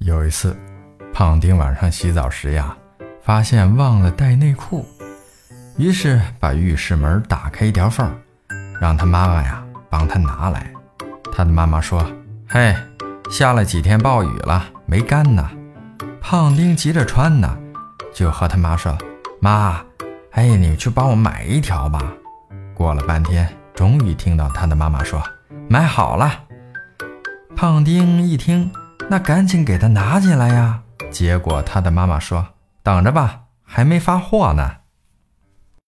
有一次，胖丁晚上洗澡时呀，发现忘了带内裤，于是把浴室门打开一条缝，让他妈妈呀帮他拿来。他的妈妈说：“嘿，下了几天暴雨了，没干呢。”胖丁急着穿呢，就和他妈说：“妈，哎，你去帮我买一条吧。”过了半天，终于听到他的妈妈说：“买好了。”胖丁一听。那赶紧给他拿进来呀！结果他的妈妈说：“等着吧，还没发货呢。”